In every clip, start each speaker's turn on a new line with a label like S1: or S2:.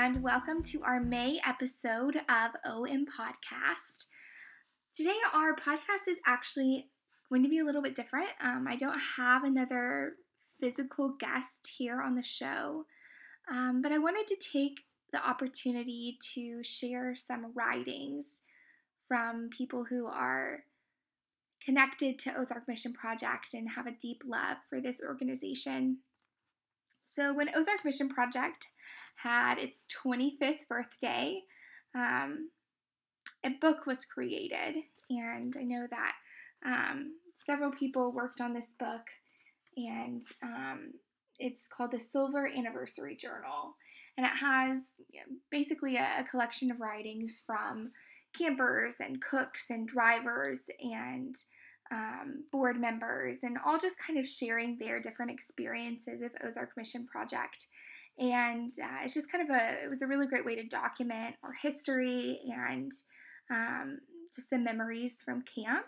S1: and welcome to our May episode of OM Podcast. Today, our podcast is actually going to be a little bit different. Um, I don't have another physical guest here on the show, um, but I wanted to take the opportunity to share some writings from people who are connected to Ozark Mission Project and have a deep love for this organization. So, when Ozark Mission Project had its 25th birthday, um, a book was created, and I know that um, several people worked on this book, and um, it's called the Silver Anniversary Journal, and it has basically a, a collection of writings from campers and cooks and drivers and um, board members and all just kind of sharing their different experiences of Ozark Mission Project. And uh, it's just kind of a, it was a really great way to document our history and um, just the memories from camp.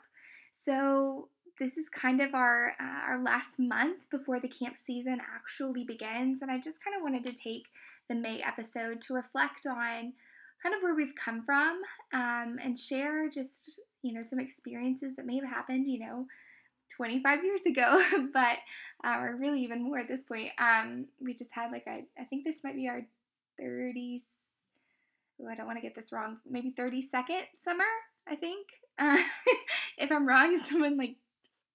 S1: So this is kind of our uh, our last month before the camp season actually begins, and I just kind of wanted to take the May episode to reflect on kind of where we've come from um, and share just you know some experiences that may have happened you know 25 years ago but uh, or really even more at this point um, we just had like a, I think this might be our 30 oh, I don't want to get this wrong maybe 32nd summer I think. Uh, if I'm wrong someone like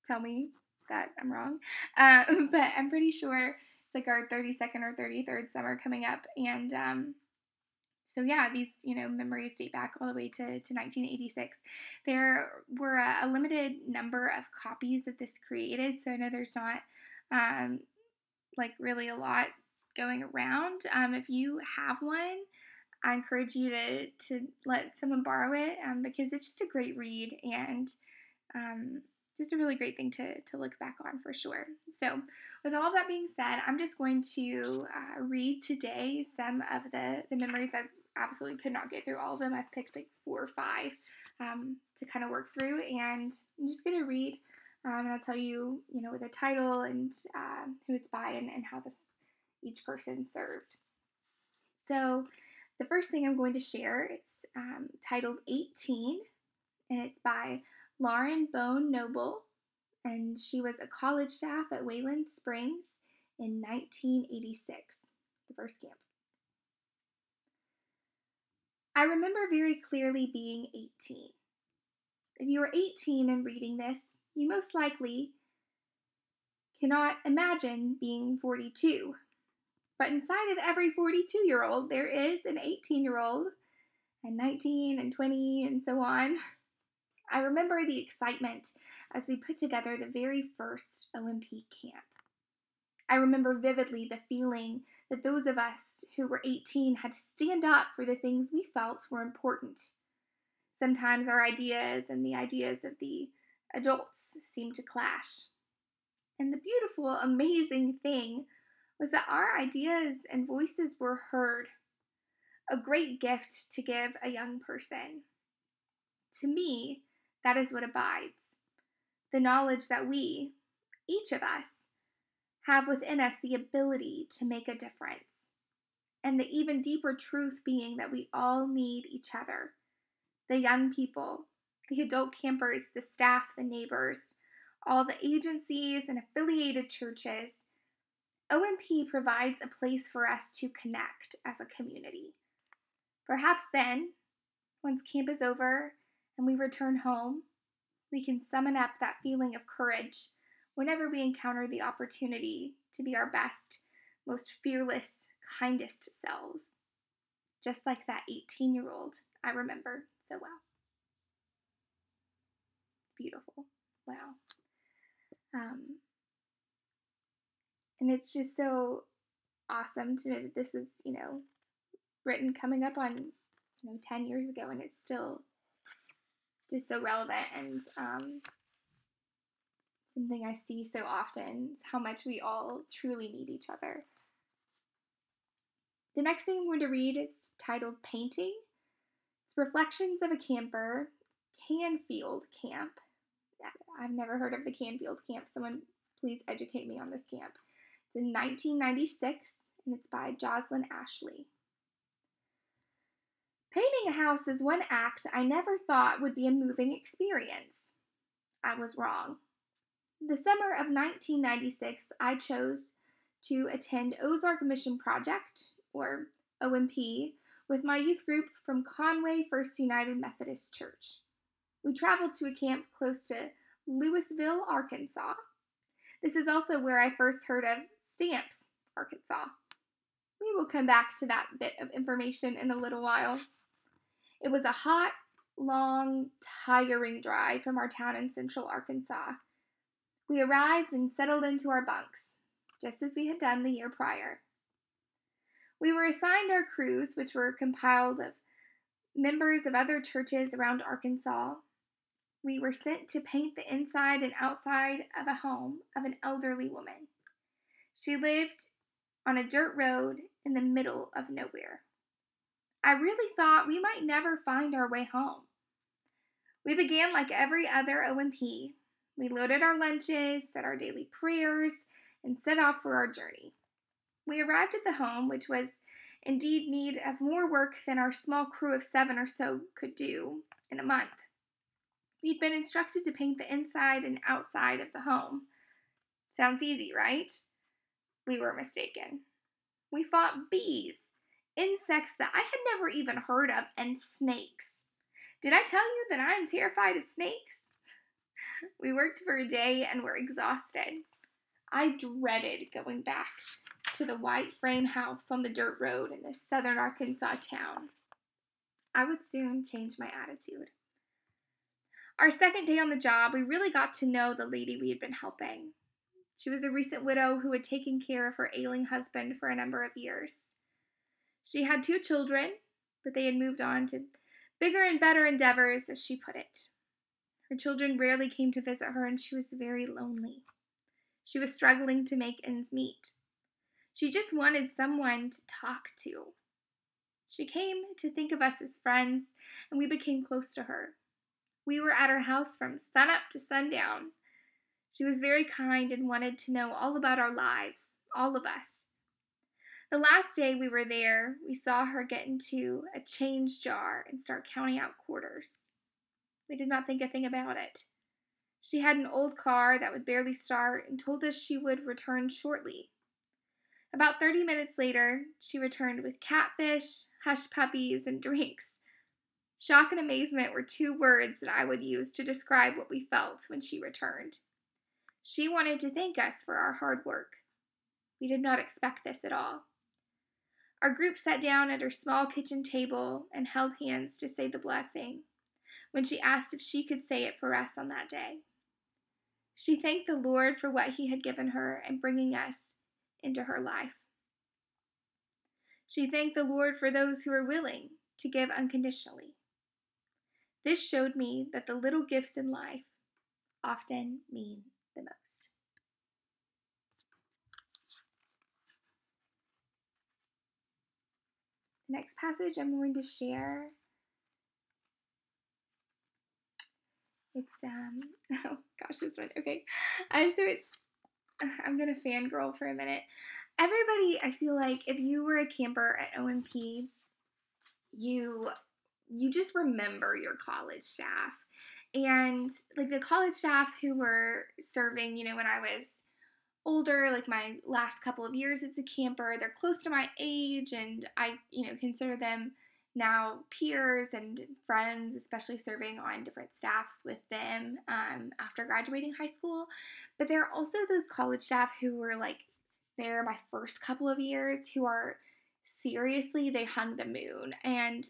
S1: tell me that I'm wrong. Uh, but I'm pretty sure it's like our 32nd or 33rd summer coming up and um, so yeah, these you know memories date back all the way to, to 1986. There were a, a limited number of copies of this created, so I know there's not um, like really a lot going around. Um, if you have one, I encourage you to to let someone borrow it um, because it's just a great read and um, just a really great thing to, to look back on for sure. So, with all that being said, I'm just going to uh, read today some of the, the memories I absolutely could not get through all of them. I've picked like four or five um, to kind of work through, and I'm just to read um, and I'll tell you, you know, with the title and uh, who it's by and, and how this each person served. So, the first thing I'm going to share, it's um, titled 18, and it's by Lauren Bone Noble, and she was a college staff at Wayland Springs in 1986, the first camp. I remember very clearly being 18. If you were 18 and reading this, you most likely cannot imagine being 42. But inside of every 42 year old, there is an 18 year old, and 19 and 20 and so on. I remember the excitement as we put together the very first OMP camp. I remember vividly the feeling that those of us who were 18 had to stand up for the things we felt were important. Sometimes our ideas and the ideas of the adults seemed to clash. And the beautiful, amazing thing was that our ideas and voices were heard. A great gift to give a young person. To me, that is what abides the knowledge that we, each of us, have within us the ability to make a difference. And the even deeper truth being that we all need each other the young people, the adult campers, the staff, the neighbors, all the agencies and affiliated churches. OMP provides a place for us to connect as a community. Perhaps then, once camp is over and we return home, we can summon up that feeling of courage whenever we encounter the opportunity to be our best, most fearless, kindest selves. Just like that 18 year old I remember so well. Beautiful. Wow. Um, and it's just so awesome to know that this is, you know, written coming up on, you know, 10 years ago and it's still just so relevant and um, something I see so often is how much we all truly need each other. The next thing I'm going to read is titled Painting. It's Reflections of a Camper, Canfield Camp. I've never heard of the Canfield Camp. Someone please educate me on this camp. It's in 1996 and it's by Jocelyn Ashley. Painting a house is one act I never thought would be a moving experience. I was wrong. The summer of 1996, I chose to attend Ozark Mission Project, or OMP, with my youth group from Conway First United Methodist Church. We traveled to a camp close to Lewisville, Arkansas. This is also where I first heard of Stamps, Arkansas. We will come back to that bit of information in a little while. It was a hot, long, tiring drive from our town in central Arkansas. We arrived and settled into our bunks, just as we had done the year prior. We were assigned our crews, which were compiled of members of other churches around Arkansas. We were sent to paint the inside and outside of a home of an elderly woman. She lived on a dirt road in the middle of nowhere. I really thought we might never find our way home. We began like every other OMP. We loaded our lunches, said our daily prayers, and set off for our journey. We arrived at the home, which was indeed need of more work than our small crew of seven or so could do in a month. We'd been instructed to paint the inside and outside of the home. Sounds easy, right? We were mistaken. We fought bees, insects that I had never even heard of, and snakes. Did I tell you that I am terrified of snakes? We worked for a day and were exhausted. I dreaded going back to the white frame house on the dirt road in this southern Arkansas town. I would soon change my attitude. Our second day on the job, we really got to know the lady we had been helping. She was a recent widow who had taken care of her ailing husband for a number of years. She had two children, but they had moved on to bigger and better endeavors, as she put it. Her children rarely came to visit her, and she was very lonely. She was struggling to make ends meet. She just wanted someone to talk to. She came to think of us as friends, and we became close to her. We were at her house from sunup to sundown. She was very kind and wanted to know all about our lives, all of us. The last day we were there, we saw her get into a change jar and start counting out quarters. We did not think a thing about it. She had an old car that would barely start and told us she would return shortly. About 30 minutes later, she returned with catfish, hush puppies, and drinks. Shock and amazement were two words that I would use to describe what we felt when she returned. She wanted to thank us for our hard work. We did not expect this at all. Our group sat down at her small kitchen table and held hands to say the blessing when she asked if she could say it for us on that day. She thanked the Lord for what He had given her and bringing us into her life. She thanked the Lord for those who were willing to give unconditionally. This showed me that the little gifts in life often mean the most. The next passage I'm going to share it's um oh gosh this one okay uh, so it's I'm gonna fangirl for a minute. Everybody, I feel like if you were a camper at OMP, you you just remember your college staff. And like the college staff who were serving, you know, when I was older, like my last couple of years as a camper, they're close to my age and I, you know, consider them now peers and friends, especially serving on different staffs with them um, after graduating high school. But there are also those college staff who were like there my first couple of years who are seriously, they hung the moon. And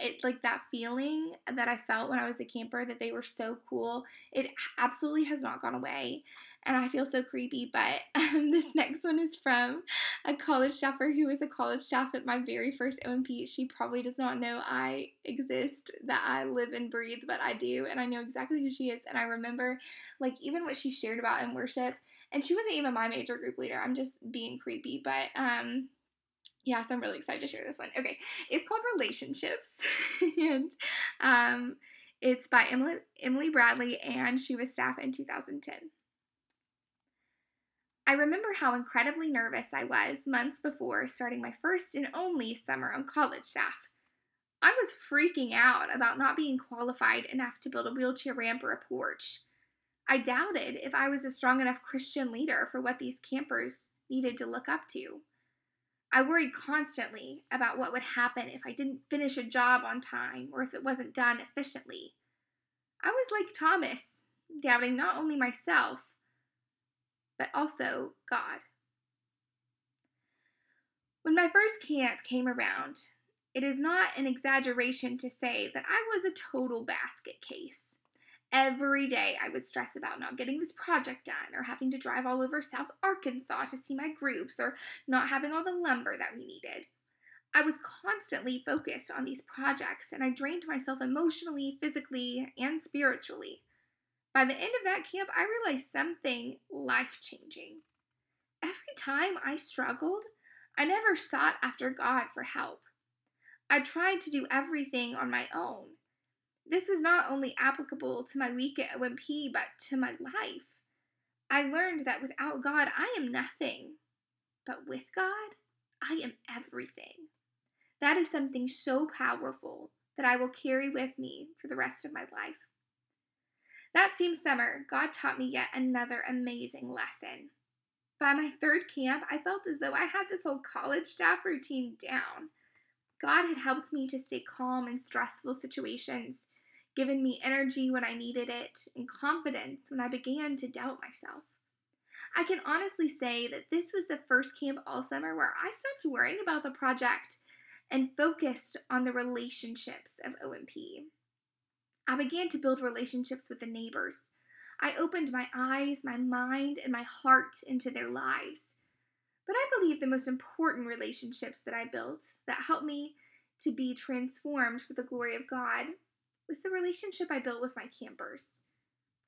S1: it's like that feeling that I felt when I was a camper that they were so cool. It absolutely has not gone away and I feel so creepy. But um, this next one is from a college staffer who was a college staff at my very first OMP. She probably does not know I exist, that I live and breathe, but I do, and I know exactly who she is. And I remember, like, even what she shared about in worship. And she wasn't even my major group leader. I'm just being creepy, but um, yeah, so I'm really excited to share this one. Okay, it's called Relationships, and um, it's by Emily Emily Bradley, and she was staff in 2010. I remember how incredibly nervous I was months before starting my first and only summer on college staff. I was freaking out about not being qualified enough to build a wheelchair ramp or a porch. I doubted if I was a strong enough Christian leader for what these campers needed to look up to. I worried constantly about what would happen if I didn't finish a job on time or if it wasn't done efficiently. I was like Thomas, doubting not only myself, but also God. When my first camp came around, it is not an exaggeration to say that I was a total basket case. Every day I would stress about not getting this project done, or having to drive all over South Arkansas to see my groups, or not having all the lumber that we needed. I was constantly focused on these projects, and I drained myself emotionally, physically, and spiritually. By the end of that camp, I realized something life changing. Every time I struggled, I never sought after God for help. I tried to do everything on my own. This was not only applicable to my week at OMP, but to my life. I learned that without God, I am nothing. But with God, I am everything. That is something so powerful that I will carry with me for the rest of my life. That same summer, God taught me yet another amazing lesson. By my third camp, I felt as though I had this whole college staff routine down. God had helped me to stay calm in stressful situations, given me energy when I needed it, and confidence when I began to doubt myself. I can honestly say that this was the first camp all summer where I stopped worrying about the project and focused on the relationships of OMP. I began to build relationships with the neighbors. I opened my eyes, my mind, and my heart into their lives. But I believe the most important relationships that I built that helped me to be transformed for the glory of God was the relationship I built with my campers.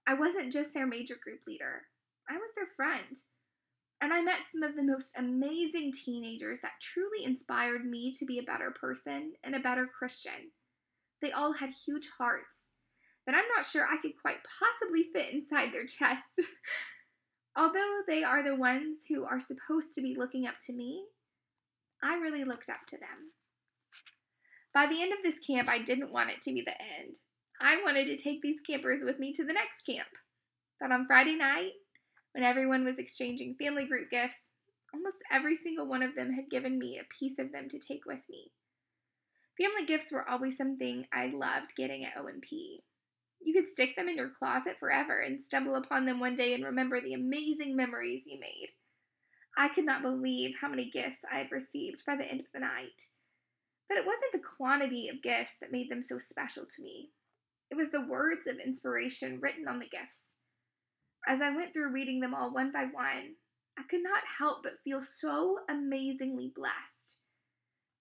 S1: I wasn't just their major group leader, I was their friend. And I met some of the most amazing teenagers that truly inspired me to be a better person and a better Christian. They all had huge hearts that I'm not sure I could quite possibly fit inside their chest. Although they are the ones who are supposed to be looking up to me, I really looked up to them. By the end of this camp, I didn't want it to be the end. I wanted to take these campers with me to the next camp. But on Friday night, when everyone was exchanging family group gifts, almost every single one of them had given me a piece of them to take with me. Family gifts were always something I loved getting at OMP. You could stick them in your closet forever and stumble upon them one day and remember the amazing memories you made. I could not believe how many gifts I had received by the end of the night. But it wasn't the quantity of gifts that made them so special to me. It was the words of inspiration written on the gifts. As I went through reading them all one by one, I could not help but feel so amazingly blessed.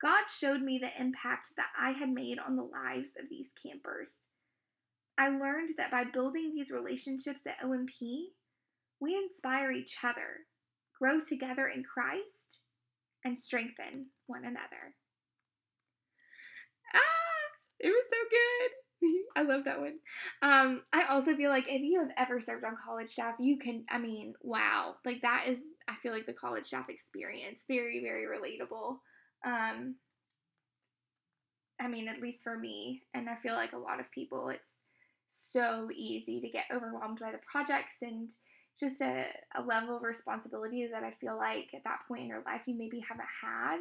S1: God showed me the impact that I had made on the lives of these campers. I learned that by building these relationships at OMP, we inspire each other, grow together in Christ, and strengthen one another. Ah, it was so good. I love that one. Um, I also feel like if you have ever served on college staff, you can, I mean, wow, like that is, I feel like the college staff experience, very, very relatable. Um, I mean, at least for me, and I feel like a lot of people, it's so easy to get overwhelmed by the projects and just a, a level of responsibility that I feel like at that point in your life you maybe haven't had.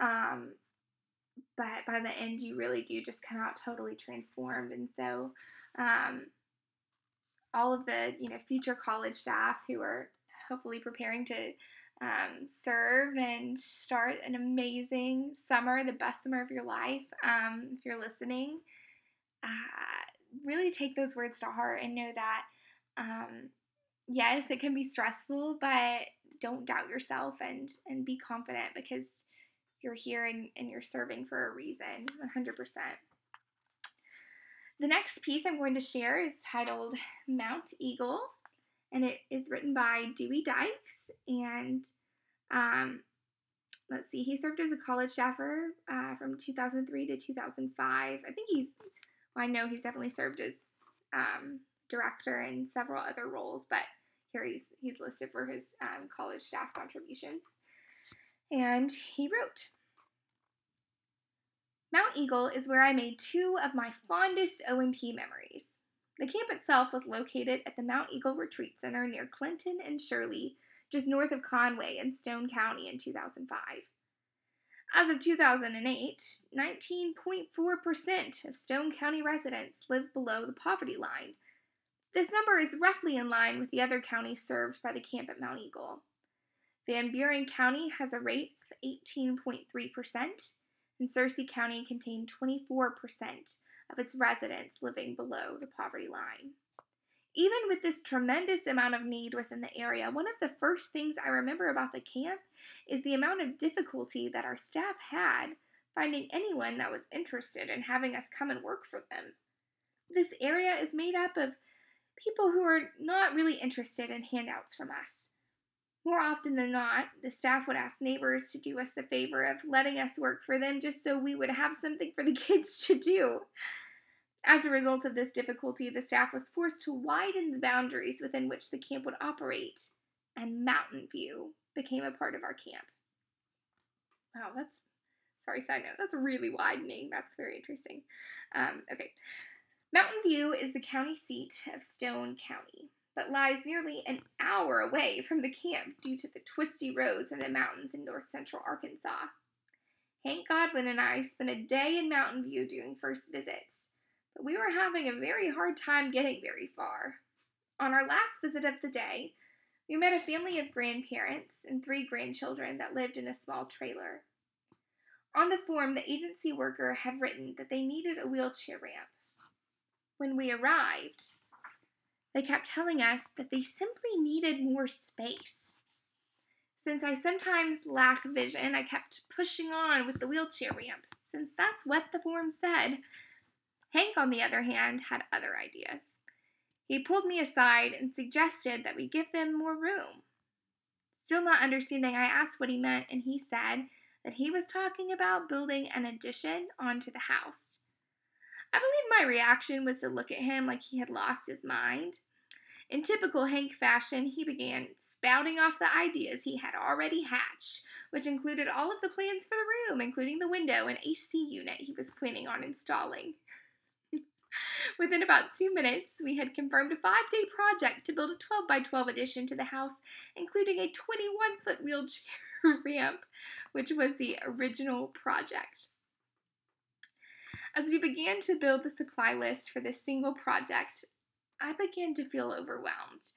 S1: Um, but by the end, you really do just come out totally transformed. And so, um, all of the you know future college staff who are hopefully preparing to um, serve and start an amazing summer, the best summer of your life. Um, if you're listening, uh, really take those words to heart and know that, um, yes, it can be stressful, but don't doubt yourself and, and be confident because you're here and, and you're serving for a reason, 100%. The next piece I'm going to share is titled Mount Eagle, and it is written by Dewey Dykes. And um, let's see, he served as a college staffer uh, from 2003 to 2005. I think he's I know he's definitely served as um, director in several other roles, but here he's he's listed for his um, college staff contributions. And he wrote, Mount Eagle is where I made two of my fondest OMP memories. The camp itself was located at the Mount Eagle Retreat Center near Clinton and Shirley, just north of Conway in Stone County in 2005. As of 2008, 19.4% of Stone County residents live below the poverty line. This number is roughly in line with the other counties served by the camp at Mount Eagle. Van Buren County has a rate of 18.3%, and Searcy County contained 24% of its residents living below the poverty line. Even with this tremendous amount of need within the area, one of the first things I remember about the camp is the amount of difficulty that our staff had finding anyone that was interested in having us come and work for them. This area is made up of people who are not really interested in handouts from us. More often than not, the staff would ask neighbors to do us the favor of letting us work for them just so we would have something for the kids to do. As a result of this difficulty, the staff was forced to widen the boundaries within which the camp would operate, and Mountain View became a part of our camp. Wow, that's sorry, side note, that's really widening. That's very interesting. Um, okay. Mountain View is the county seat of Stone County but lies nearly an hour away from the camp due to the twisty roads and the mountains in north central Arkansas. Hank Godwin and I spent a day in Mountain View doing first visits, but we were having a very hard time getting very far. On our last visit of the day, we met a family of grandparents and three grandchildren that lived in a small trailer. On the form, the agency worker had written that they needed a wheelchair ramp. When we arrived, they kept telling us that they simply needed more space. Since I sometimes lack vision, I kept pushing on with the wheelchair ramp, since that's what the form said. Hank, on the other hand, had other ideas. He pulled me aside and suggested that we give them more room. Still not understanding, I asked what he meant, and he said that he was talking about building an addition onto the house. I believe my reaction was to look at him like he had lost his mind. In typical Hank fashion, he began spouting off the ideas he had already hatched, which included all of the plans for the room, including the window and AC unit he was planning on installing. Within about two minutes, we had confirmed a five day project to build a 12 by 12 addition to the house, including a 21 foot wheelchair ramp, which was the original project. As we began to build the supply list for this single project, I began to feel overwhelmed.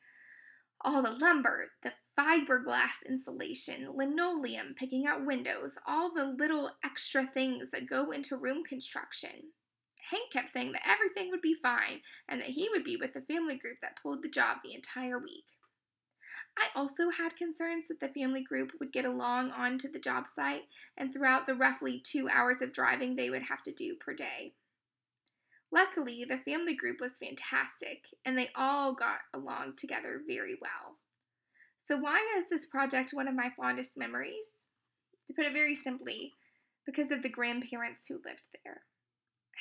S1: All the lumber, the fiberglass insulation, linoleum picking out windows, all the little extra things that go into room construction. Hank kept saying that everything would be fine and that he would be with the family group that pulled the job the entire week. I also had concerns that the family group would get along onto the job site and throughout the roughly two hours of driving they would have to do per day. Luckily, the family group was fantastic and they all got along together very well. So, why is this project one of my fondest memories? To put it very simply, because of the grandparents who lived there.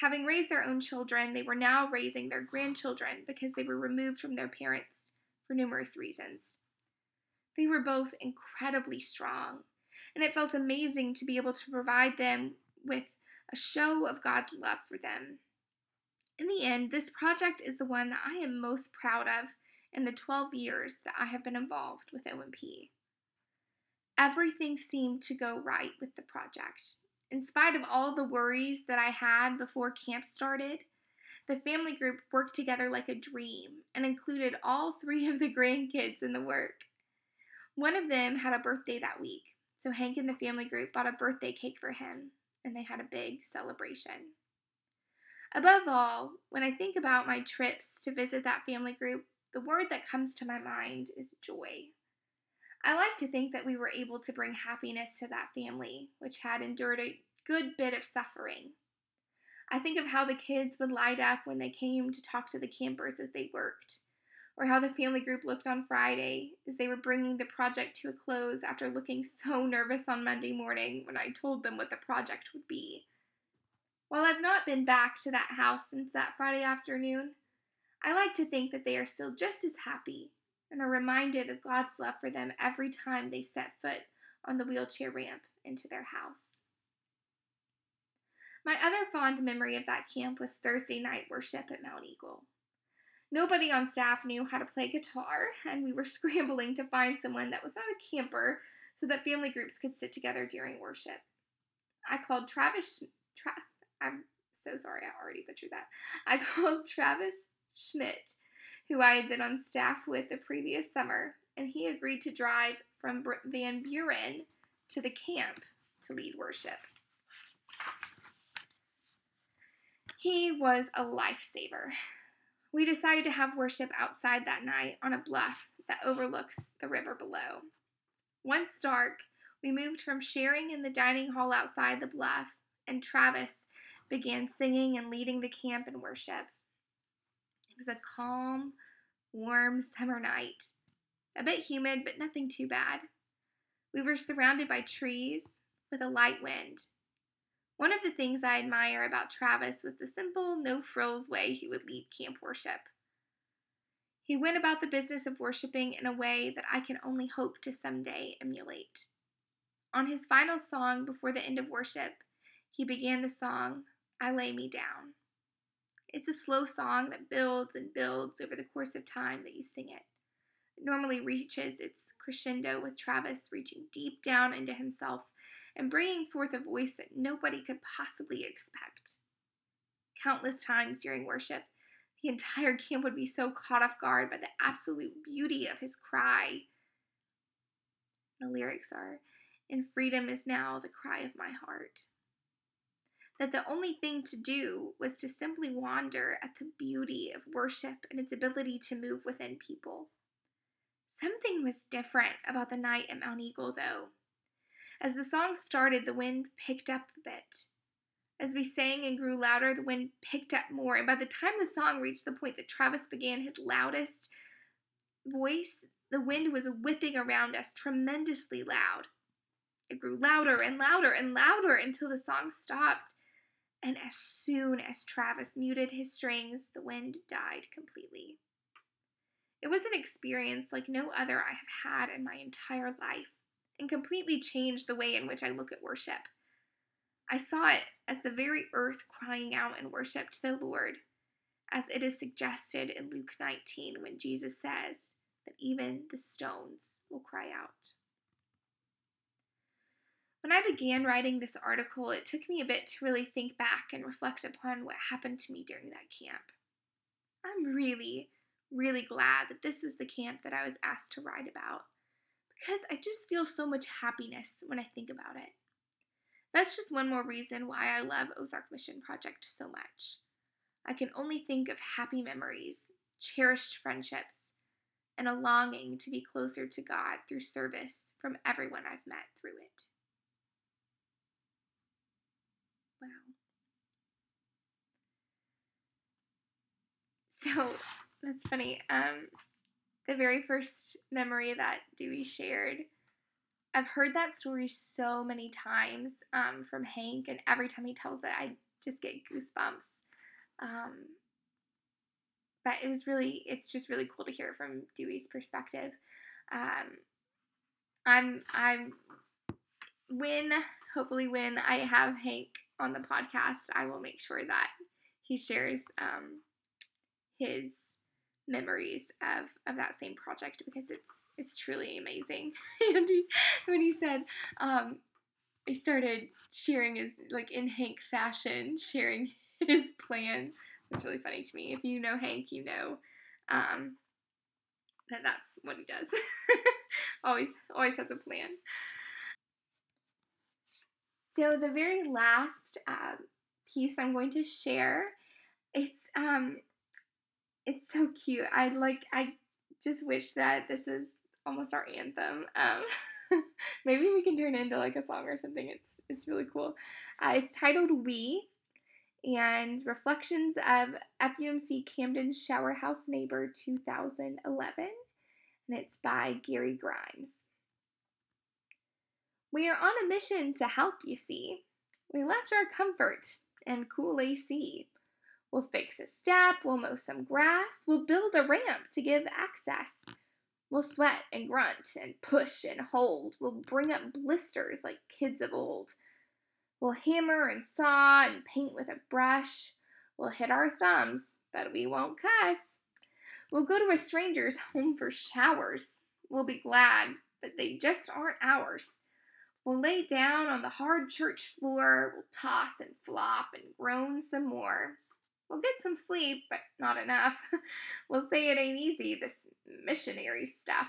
S1: Having raised their own children, they were now raising their grandchildren because they were removed from their parents for numerous reasons. They were both incredibly strong, and it felt amazing to be able to provide them with a show of God's love for them. In the end, this project is the one that I am most proud of in the 12 years that I have been involved with OMP. Everything seemed to go right with the project. In spite of all the worries that I had before camp started, the family group worked together like a dream and included all three of the grandkids in the work. One of them had a birthday that week, so Hank and the family group bought a birthday cake for him, and they had a big celebration. Above all, when I think about my trips to visit that family group, the word that comes to my mind is joy. I like to think that we were able to bring happiness to that family, which had endured a good bit of suffering. I think of how the kids would light up when they came to talk to the campers as they worked, or how the family group looked on Friday as they were bringing the project to a close after looking so nervous on Monday morning when I told them what the project would be. While I've not been back to that house since that Friday afternoon, I like to think that they are still just as happy and are reminded of God's love for them every time they set foot on the wheelchair ramp into their house. My other fond memory of that camp was Thursday night worship at Mount Eagle. Nobody on staff knew how to play guitar, and we were scrambling to find someone that was not a camper so that family groups could sit together during worship. I called Travis. Tra- I'm so sorry, I already butchered that. I called Travis Schmidt, who I had been on staff with the previous summer, and he agreed to drive from Van Buren to the camp to lead worship. He was a lifesaver. We decided to have worship outside that night on a bluff that overlooks the river below. Once dark, we moved from sharing in the dining hall outside the bluff, and Travis began singing and leading the camp in worship. It was a calm, warm summer night, a bit humid, but nothing too bad. We were surrounded by trees with a light wind. One of the things I admire about Travis was the simple, no frills way he would lead camp worship. He went about the business of worshiping in a way that I can only hope to someday emulate. On his final song before the end of worship, he began the song, I Lay Me Down. It's a slow song that builds and builds over the course of time that you sing it. It normally reaches its crescendo with Travis reaching deep down into himself and bringing forth a voice that nobody could possibly expect. Countless times during worship, the entire camp would be so caught off guard by the absolute beauty of his cry. The lyrics are, and freedom is now the cry of my heart. That the only thing to do was to simply wonder at the beauty of worship and its ability to move within people. Something was different about the night at Mount Eagle, though. As the song started, the wind picked up a bit. As we sang and grew louder, the wind picked up more, and by the time the song reached the point that Travis began his loudest voice, the wind was whipping around us tremendously loud. It grew louder and louder and louder until the song stopped, and as soon as Travis muted his strings, the wind died completely. It was an experience like no other I have had in my entire life and completely changed the way in which I look at worship. I saw it as the very earth crying out in worship to the Lord, as it is suggested in Luke 19 when Jesus says that even the stones will cry out. When I began writing this article, it took me a bit to really think back and reflect upon what happened to me during that camp. I'm really, really glad that this was the camp that I was asked to write about because I just feel so much happiness when I think about it. That's just one more reason why I love Ozark Mission Project so much. I can only think of happy memories, cherished friendships, and a longing to be closer to God through service from everyone I've met through it. Wow. So that's funny. Um, the very first memory that Dewey shared. I've heard that story so many times um, from Hank, and every time he tells it, I just get goosebumps. Um, but it was really, it's just really cool to hear from Dewey's perspective. Um, I'm, I'm, when, hopefully, when I have Hank on the podcast, I will make sure that he shares um, his memories of, of that same project because it's it's truly amazing. and he, when he said, um, he started sharing his like in Hank fashion, sharing his plan. It's really funny to me. If you know Hank, you know um, that that's what he does. always always has a plan. So the very last uh, piece I'm going to share, it's um, it's so cute. I like I just wish that this is almost our anthem. Um, maybe we can turn it into like a song or something. It's it's really cool. Uh, it's titled "We," and reflections of FUMC Camden Shower House Neighbor 2011, and it's by Gary Grimes. We are on a mission to help you see. We left our comfort and cool AC We'll fix a step, we'll mow some grass, we'll build a ramp to give access. We'll sweat and grunt and push and hold. We'll bring up blisters like kids of old. We'll hammer and saw and paint with a brush. We'll hit our thumbs, but we won't cuss. We'll go to a stranger's home for showers. We'll be glad, but they just aren't ours. We'll lay down on the hard church floor. We'll toss and flop and groan some more. We'll get some sleep, but not enough. we'll say it ain't easy, this missionary stuff.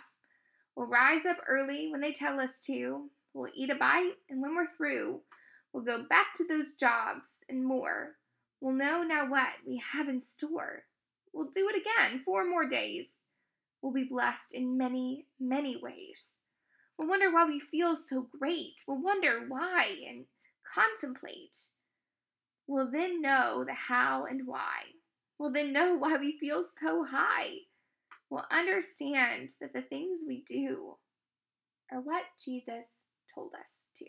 S1: We'll rise up early when they tell us to. We'll eat a bite, and when we're through, we'll go back to those jobs and more. We'll know now what we have in store. We'll do it again four more days. We'll be blessed in many, many ways. We'll wonder why we feel so great. We'll wonder why and contemplate. We'll then know the how and why. We'll then know why we feel so high. We'll understand that the things we do are what Jesus told us to.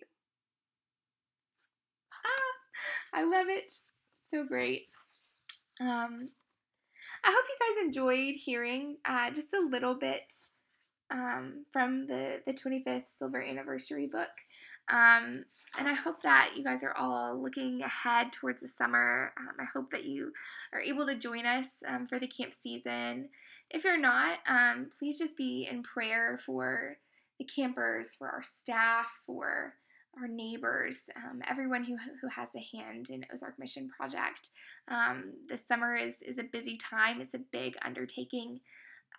S1: Ah, I love it. So great. Um, I hope you guys enjoyed hearing uh, just a little bit um, from the, the 25th Silver Anniversary book. Um, and I hope that you guys are all looking ahead towards the summer. Um, I hope that you are able to join us um, for the camp season. If you're not, um, please just be in prayer for the campers, for our staff, for our neighbors, um, everyone who, who has a hand in Ozark Mission Project. Um, the summer is, is a busy time, it's a big undertaking,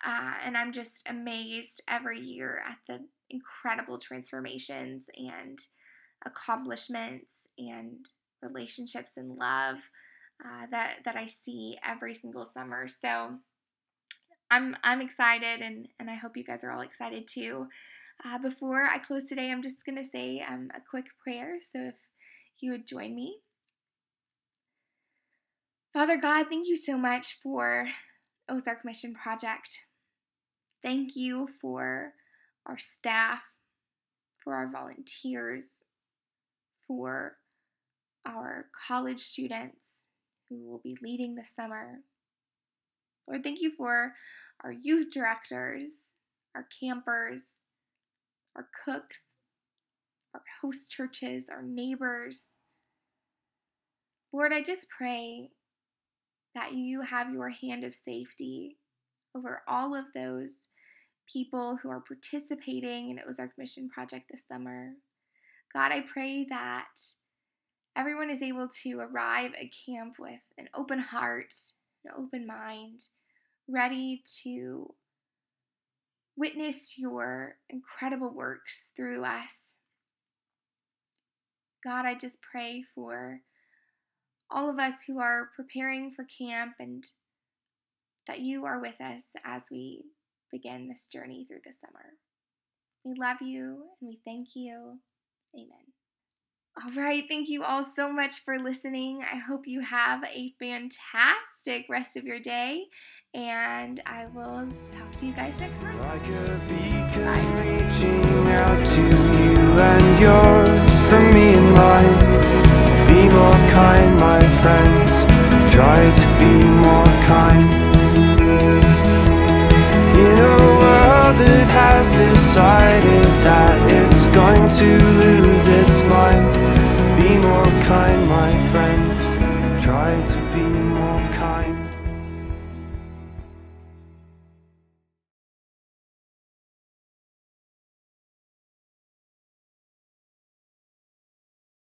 S1: uh, and I'm just amazed every year at the incredible transformations and accomplishments and relationships and love uh, that, that I see every single summer. So I'm, I'm excited, and, and I hope you guys are all excited too. Uh, before I close today, I'm just to say um, a quick prayer. So if you would join me. Father God, thank you so much for Ozark Mission Project. Thank you for our staff, for our volunteers, for our college students who will be leading the summer. Lord, thank you for our youth directors, our campers, our cooks, our host churches, our neighbors. Lord, I just pray that you have your hand of safety over all of those people who are participating in Ozark Mission Project this summer. God, I pray that everyone is able to arrive at camp with an open heart, an open mind, ready to witness your incredible works through us. God, I just pray for all of us who are preparing for camp and that you are with us as we begin this journey through the summer. We love you and we thank you. Amen. All right, thank you all so much for listening. I hope you have a fantastic rest of your day, and I will talk to you guys next month. Like a beacon Bye. reaching out to you and yours from me and mine. Be more kind, my friends. Try to be more kind. That has decided that it's going to lose its mind. Be more kind, my friends. Try to